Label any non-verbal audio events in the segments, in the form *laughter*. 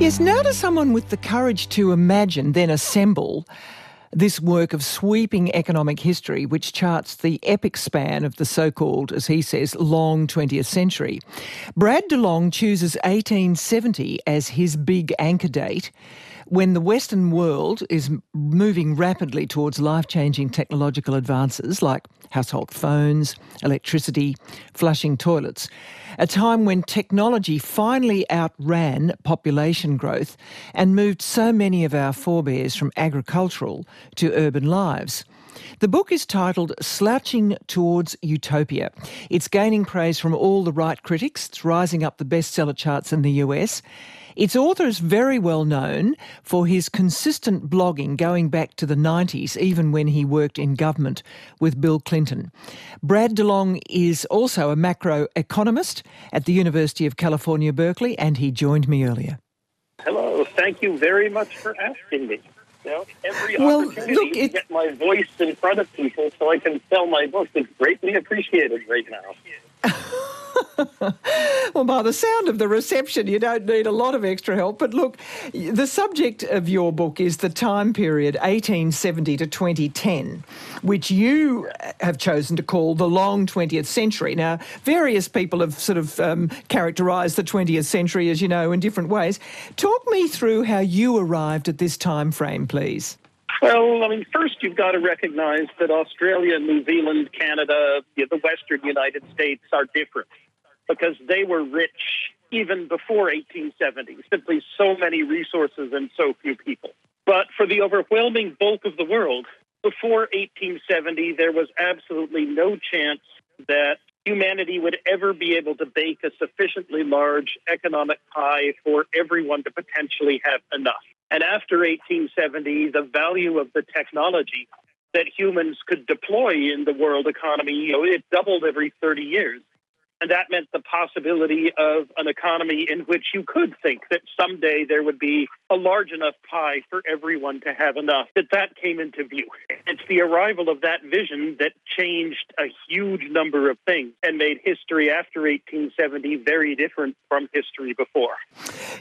Yes, now to someone with the courage to imagine, then assemble this work of sweeping economic history, which charts the epic span of the so called, as he says, long 20th century. Brad DeLong chooses 1870 as his big anchor date when the Western world is moving rapidly towards life changing technological advances like household phones, electricity, flushing toilets, a time when technology finally outran population growth and moved so many of our forebears from agricultural to urban lives. The book is titled Slouching Towards Utopia. It's gaining praise from all the right critics. It's rising up the bestseller charts in the US. Its author is very well known for his consistent blogging going back to the 90s, even when he worked in government with Bill Clinton. Brad DeLong is also a macroeconomist at the University of California, Berkeley, and he joined me earlier. Hello, thank you very much for asking me. You know, every well, opportunity look, it... to get my voice in front of people so I can sell my books is greatly appreciated right now. *laughs* *laughs* well, by the sound of the reception, you don't need a lot of extra help. But look, the subject of your book is the time period 1870 to 2010, which you have chosen to call the long 20th century. Now, various people have sort of um, characterised the 20th century, as you know, in different ways. Talk me through how you arrived at this time frame, please. Well, I mean, first you've got to recognize that Australia, New Zealand, Canada, the Western United States are different because they were rich even before 1870. Simply so many resources and so few people. But for the overwhelming bulk of the world, before 1870, there was absolutely no chance that humanity would ever be able to bake a sufficiently large economic pie for everyone to potentially have enough. And after 1870, the value of the technology that humans could deploy in the world economy, you know, it doubled every 30 years. And that meant the possibility of an economy in which you could think that someday there would be a large enough pie for everyone to have enough, that that came into view. It's the arrival of that vision that changed a huge number of things and made history after 1870 very different from history before.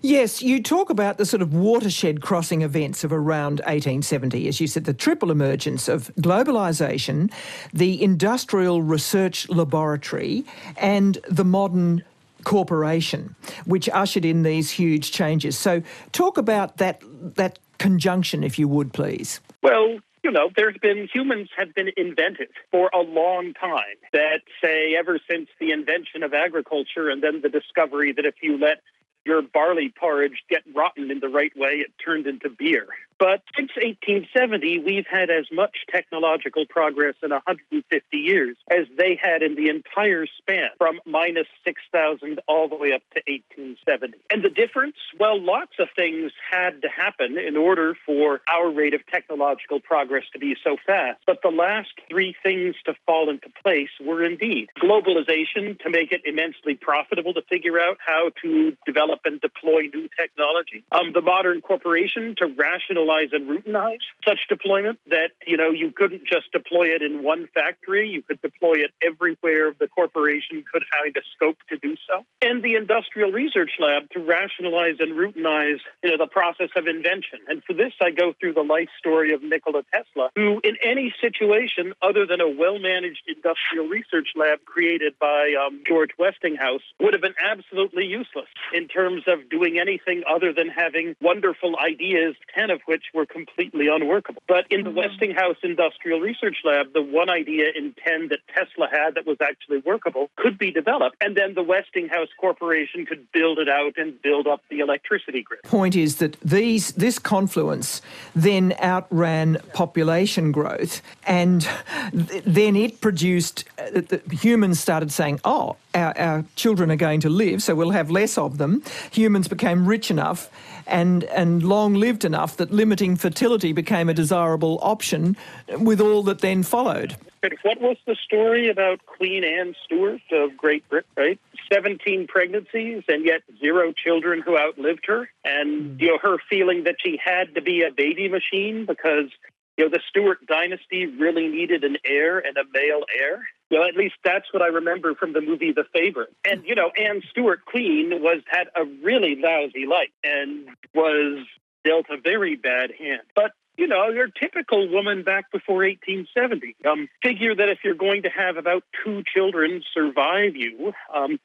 Yes, you talk about the sort of watershed crossing events of around 1870. As you said, the triple emergence of globalisation, the industrial research laboratory, and and the modern corporation, which ushered in these huge changes. So, talk about that that conjunction, if you would, please. Well, you know, there's been humans have been invented for a long time. That say, ever since the invention of agriculture, and then the discovery that if you let your barley porridge get rotten in the right way, it turned into beer. But since 1870, we've had as much technological progress in 150 years as they had in the entire span from minus 6,000 all the way up to 1870. And the difference? Well, lots of things had to happen in order for our rate of technological progress to be so fast. But the last three things to fall into place were indeed globalization to make it immensely profitable to figure out how to develop and deploy new technology, um, the modern corporation to rationalize and routinize such deployment that, you know, you couldn't just deploy it in one factory. You could deploy it everywhere the corporation could have the scope to do so. And the industrial research lab to rationalize and routinize, you know, the process of invention. And for this, I go through the life story of Nikola Tesla, who in any situation other than a well-managed industrial research lab created by um, George Westinghouse would have been absolutely useless in terms of doing anything other than having wonderful ideas, 10 of which were completely unworkable. But in the mm-hmm. Westinghouse Industrial Research Lab, the one idea in 10 that Tesla had that was actually workable could be developed. And then the Westinghouse Corporation could build it out and build up the electricity grid. Point is that these this confluence then outran population growth and then it produced uh, humans started saying, "Oh, our, our children are going to live, so we'll have less of them." Humans became rich enough and, and long lived enough that limiting fertility became a desirable option with all that then followed. What was the story about Queen Anne Stuart of Great Britain, right? 17 pregnancies and yet zero children who outlived her. And, hmm. you know, her feeling that she had to be a baby machine because You know, the Stuart dynasty really needed an heir and a male heir. Well, at least that's what I remember from the movie The Favorite. And you know, Anne Stuart Queen was had a really lousy life and was dealt a very bad hand. But you know, your typical woman back before 1870. Um, figure that if you're going to have about two children survive you, um,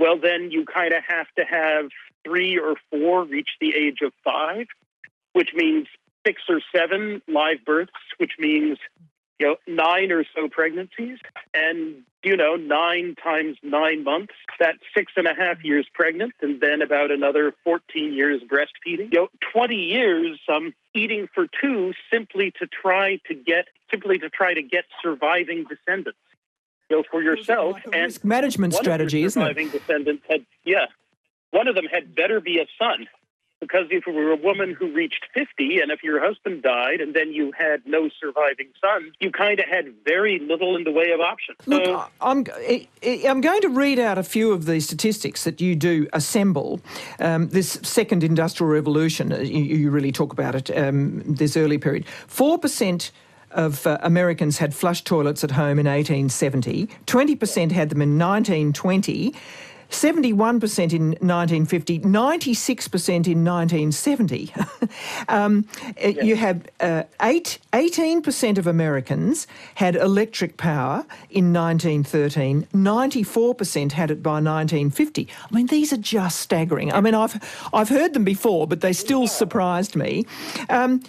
well, then you kind of have to have three or four reach the age of five, which means six or seven live births, which means you know nine or so pregnancies, and you know nine times nine months, that's six and a half years pregnant, and then about another fourteen years breastfeeding. You know, twenty years um, eating for two simply to try to get simply to try to get surviving descendants. You know, for yourself like and risk management strategy, isn't it? Surviving descendants had yeah, one of them had better be a son because if you were a woman who reached 50 and if your husband died and then you had no surviving sons, you kind of had very little in the way of options. Look, so, I'm, I'm going to read out a few of the statistics that you do assemble. Um, this second industrial revolution, uh, you, you really talk about it, um, this early period. 4% of uh, Americans had flush toilets at home in 1870, 20% had them in 1920. 71% in 1950, 96% in 1970. *laughs* um, yes. You have uh, eight, 18% of Americans had electric power in 1913, 94% had it by 1950. I mean, these are just staggering. I mean, I've, I've heard them before, but they still surprised me. Um,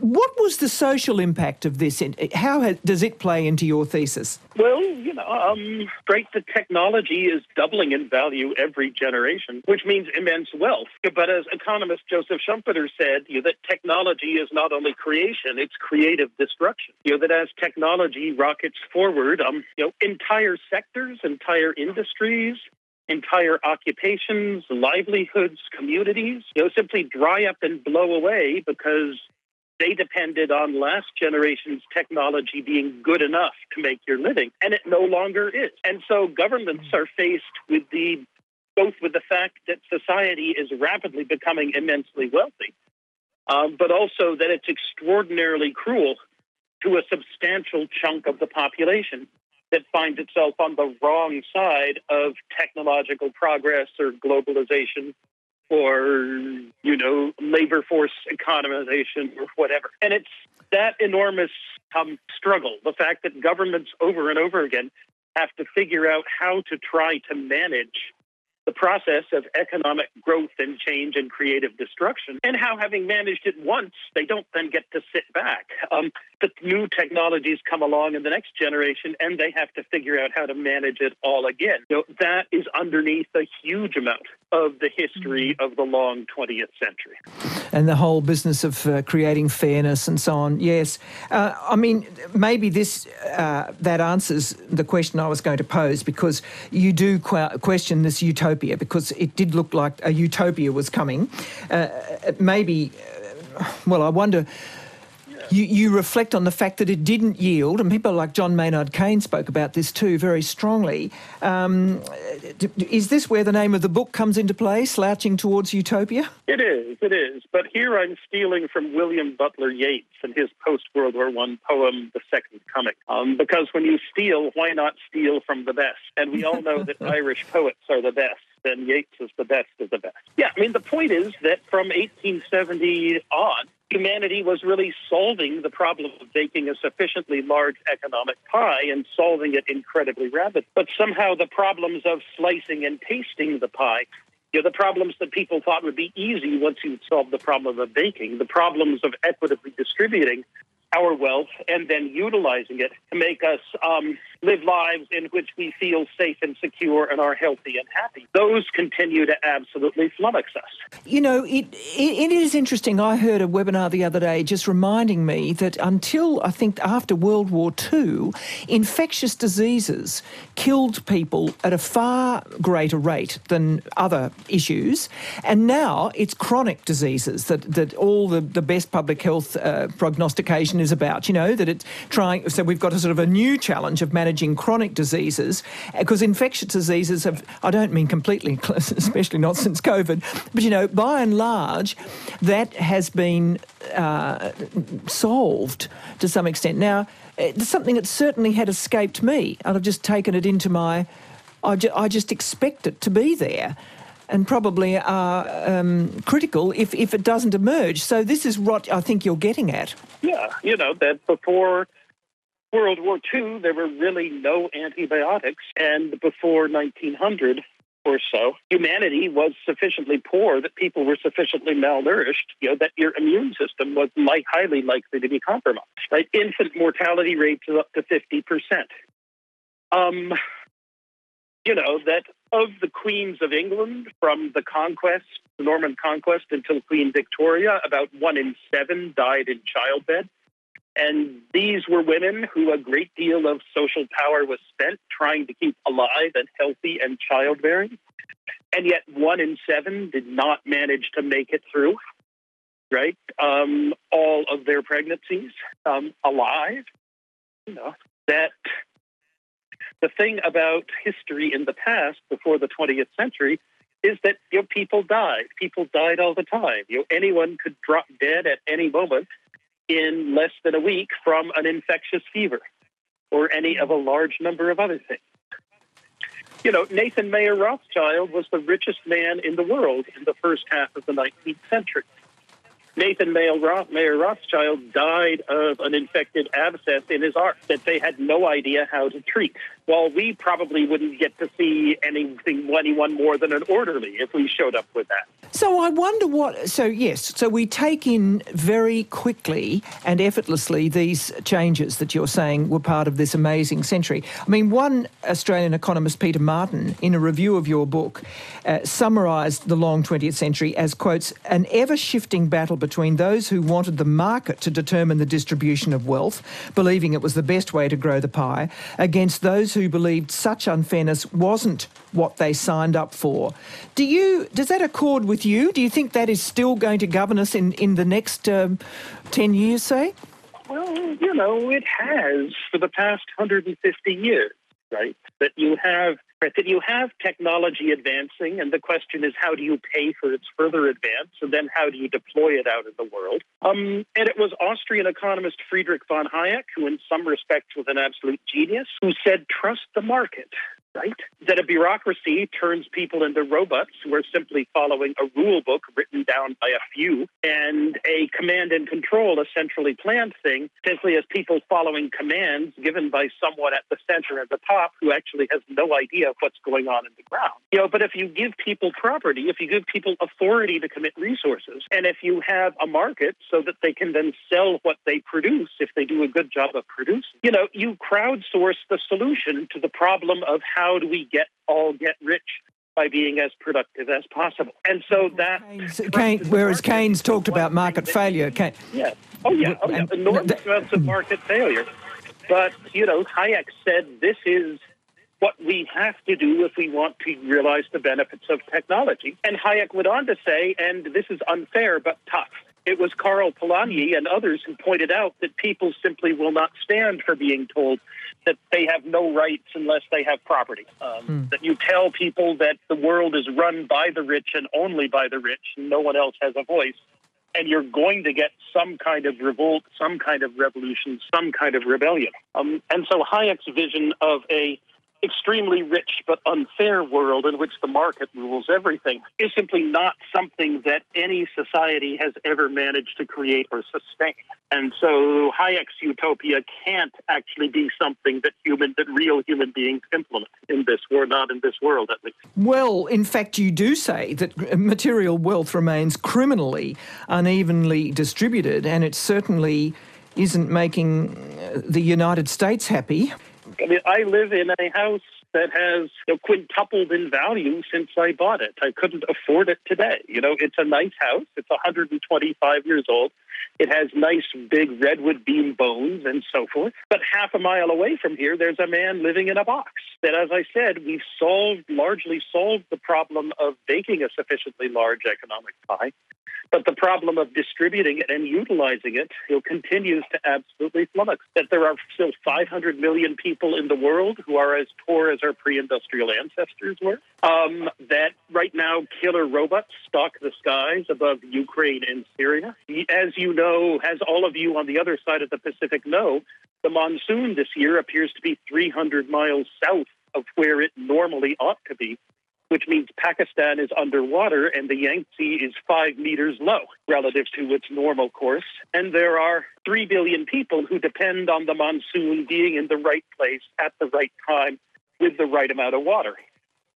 what was the social impact of this? How has, does it play into your thesis? Well, you know, um, great. The technology is doubling in value every generation, which means immense wealth. But as economist Joseph Schumpeter said, you know, that technology is not only creation; it's creative destruction. You know that as technology rockets forward, um, you know, entire sectors, entire industries, entire occupations, livelihoods, communities, you know, simply dry up and blow away because they depended on last generation's technology being good enough to make your living, and it no longer is. And so governments are faced with the both with the fact that society is rapidly becoming immensely wealthy, um, but also that it's extraordinarily cruel to a substantial chunk of the population that finds itself on the wrong side of technological progress or globalization or you know labor force economization or whatever and it's that enormous um, struggle the fact that governments over and over again have to figure out how to try to manage the process of economic growth and change and creative destruction, and how, having managed it once, they don't then get to sit back. Um, but new technologies come along in the next generation, and they have to figure out how to manage it all again. So that is underneath a huge amount of the history mm-hmm. of the long 20th century. And the whole business of uh, creating fairness and so on. Yes, uh, I mean maybe this uh, that answers the question I was going to pose because you do qu- question this utopia utopia because it did look like a utopia was coming. Uh, maybe, uh, well, I wonder. You, you, reflect on the fact that it didn't yield, and people like John Maynard Keynes spoke about this too very strongly. Um, is this where the name of the book comes into play, Slouching Towards Utopia? It is, it is. But here I'm stealing from William Butler Yeats and his post World War I poem, The Second Coming. Um, because when you steal, why not steal from the best? And we all know that *laughs* Irish poets are the best then Yeats is the best of the best. Yeah, I mean, the point is that from 1870 on, humanity was really solving the problem of baking a sufficiently large economic pie and solving it incredibly rapid. But somehow the problems of slicing and tasting the pie you know, the problems that people thought would be easy once you solved the problem of baking, the problems of equitably distributing our wealth and then utilizing it to make us um, live lives in which we feel safe and secure and are healthy and happy. Those continue to absolutely flummox us. You know, it, it, it is interesting. I heard a webinar the other day just reminding me that until I think after World War II, infectious diseases killed people at a far greater rate than other issues. And now it's chronic diseases that, that all the, the best public health uh, prognostication is about, you know, that it's trying. So we've got a sort of a new challenge of managing managing chronic diseases, because infectious diseases have, I don't mean completely, *laughs* especially not since COVID, but you know, by and large, that has been uh, solved to some extent. Now, it's something that certainly had escaped me, and I've just taken it into my. I, ju- I just expect it to be there and probably are um, critical if, if it doesn't emerge. So this is what I think you're getting at. Yeah, you know, that before World War II, there were really no antibiotics, and before 1900 or so, humanity was sufficiently poor that people were sufficiently malnourished, you know, that your immune system was like, highly likely to be compromised. Right? Infant mortality rates are up to 50%. Um, you know, that of the queens of England from the conquest, the Norman conquest until Queen Victoria, about one in seven died in childbed. And these were women who a great deal of social power was spent trying to keep alive and healthy and childbearing. And yet, one in seven did not manage to make it through, right? Um, all of their pregnancies um, alive. You know, that the thing about history in the past, before the 20th century, is that you know, people died. People died all the time. You know, anyone could drop dead at any moment in less than a week from an infectious fever or any of a large number of other things. You know, Nathan Mayer Rothschild was the richest man in the world in the first half of the 19th century. Nathan Mayer, Rothschild died of an infected abscess in his arm that they had no idea how to treat. Well, we probably wouldn't get to see anything anyone more than an orderly if we showed up with that. So I wonder what. So yes, so we take in very quickly and effortlessly these changes that you're saying were part of this amazing century. I mean, one Australian economist, Peter Martin, in a review of your book, uh, summarised the long 20th century as quotes an ever shifting battle between those who wanted the market to determine the distribution of wealth, believing it was the best way to grow the pie, against those who believed such unfairness wasn't what they signed up for. Do you does that accord with you? Do you think that is still going to govern us in in the next um, ten years, say? Well, you know, it has for the past 150 years, right? That you have right, that you have technology advancing, and the question is how do you pay for its further advance, and then how do you deploy it out in the world? Um, and it was Austrian economist Friedrich von Hayek, who in some respects was an absolute genius, who said, trust the market right? That a bureaucracy turns people into robots who are simply following a rule book written down by a few, and a command and control, a centrally planned thing, simply as people following commands given by someone at the center at the top who actually has no idea of what's going on in the ground. You know, but if you give people property, if you give people authority to commit resources, and if you have a market so that they can then sell what they produce if they do a good job of producing, you know, you crowdsource the solution to the problem of how how do we get all get rich by being as productive as possible. And so mm-hmm. that Keynes, Keynes, whereas Keynes talked about market failure. Keynes, yeah. Oh yeah. Oh yeah. Enormous amounts of market failure. But you know, Hayek said this is what we have to do if we want to realize the benefits of technology. And Hayek went on to say, and this is unfair but tough. It was Karl Polanyi and others who pointed out that people simply will not stand for being told that they have no rights unless they have property. Um, hmm. That you tell people that the world is run by the rich and only by the rich, and no one else has a voice. And you're going to get some kind of revolt, some kind of revolution, some kind of rebellion. Um, and so Hayek's vision of a extremely rich but unfair world in which the market rules everything is simply not something that any society has ever managed to create or sustain. And so Hayek's utopia can't actually be something that human that real human beings implement in this world, not in this world at least. Well, in fact, you do say that material wealth remains criminally unevenly distributed, and it certainly isn't making the United States happy. I mean, I live in a house that has you know, quintupled in value since I bought it. I couldn't afford it today. You know, it's a nice house. It's 125 years old. It has nice big redwood beam bones and so forth. But half a mile away from here, there's a man living in a box. That, as I said, we've solved largely solved the problem of baking a sufficiently large economic pie. But the problem of distributing it and utilizing it you continues to absolutely flummox. That there are still 500 million people in the world who are as poor as our pre-industrial ancestors were. Um, that right now killer robots stalk the skies above Ukraine and Syria. As you know, as all of you on the other side of the Pacific know, the monsoon this year appears to be 300 miles south of where it normally ought to be which means Pakistan is underwater and the Yangtze is five meters low relative to its normal course. And there are three billion people who depend on the monsoon being in the right place at the right time with the right amount of water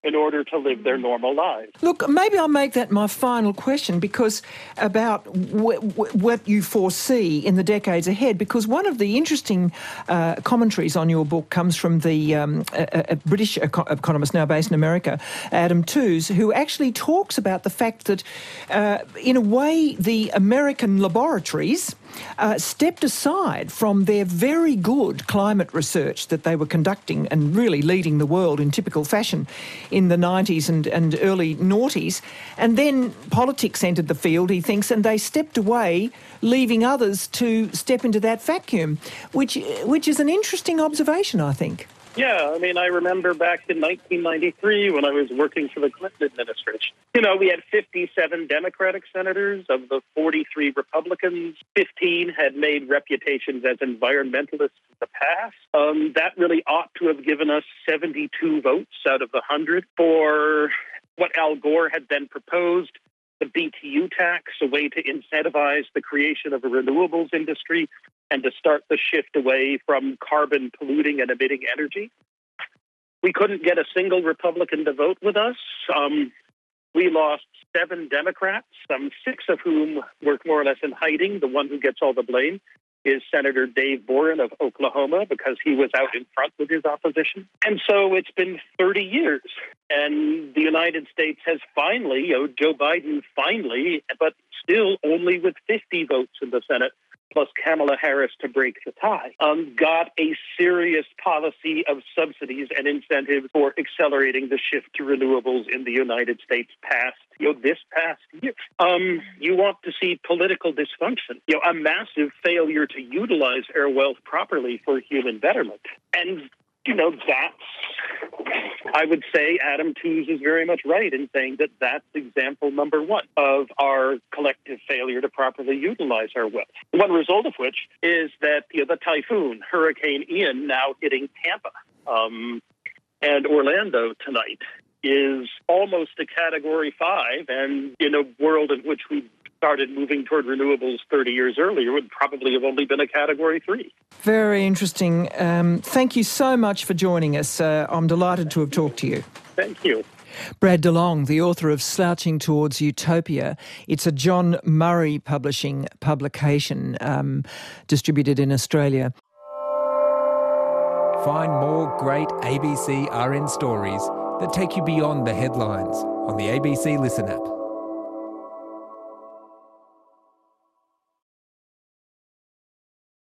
in order to live their normal lives. Look, maybe I'll make that my final question because about w- w- what you foresee in the decades ahead. Because one of the interesting uh, commentaries on your book comes from the um, a, a British eco- economist now based in America, Adam Tooze, who actually talks about the fact that, uh, in a way, the American laboratories uh, stepped aside from their very good climate research that they were conducting and really leading the world in typical fashion in the 90s and, and early noughties. And then politics entered the field, he thinks, and they stepped away, leaving others to step into that vacuum, which, which is an interesting observation, I think. Yeah, I mean, I remember back in 1993 when I was working for the Clinton administration. You know, we had 57 Democratic senators. Of the 43 Republicans, 15 had made reputations as environmentalists in the past. Um, that really ought to have given us 72 votes out of the 100 for what Al Gore had then proposed the BTU tax, a way to incentivize the creation of a renewables industry and to start the shift away from carbon polluting and emitting energy. We couldn't get a single Republican to vote with us. Um, we lost seven Democrats, um, six of whom were more or less in hiding. The one who gets all the blame is Senator Dave Boren of Oklahoma because he was out in front with his opposition. And so it's been 30 years. And the United States has finally, you know, Joe Biden finally, but still only with 50 votes in the Senate, plus Kamala Harris to break the tie, um, got a serious policy of subsidies and incentives for accelerating the shift to renewables in the United States past you know this past year. Um, you want to see political dysfunction, you know, a massive failure to utilize air wealth properly for human betterment, and you know that's I would say Adam Tooze is very much right in saying that that's example number one of our collective failure to properly utilize our wealth. One result of which is that you know, the typhoon, Hurricane Ian, now hitting Tampa um, and Orlando tonight, is almost a category five. And in a world in which we started moving toward renewables 30 years earlier would probably have only been a category three. Very interesting. Um, thank you so much for joining us. Uh, I'm delighted to have talked to you. Thank you. Brad DeLong, the author of Slouching Towards Utopia. It's a John Murray publishing publication um, distributed in Australia. Find more great ABC RN stories that take you beyond the headlines on the ABC Listen app.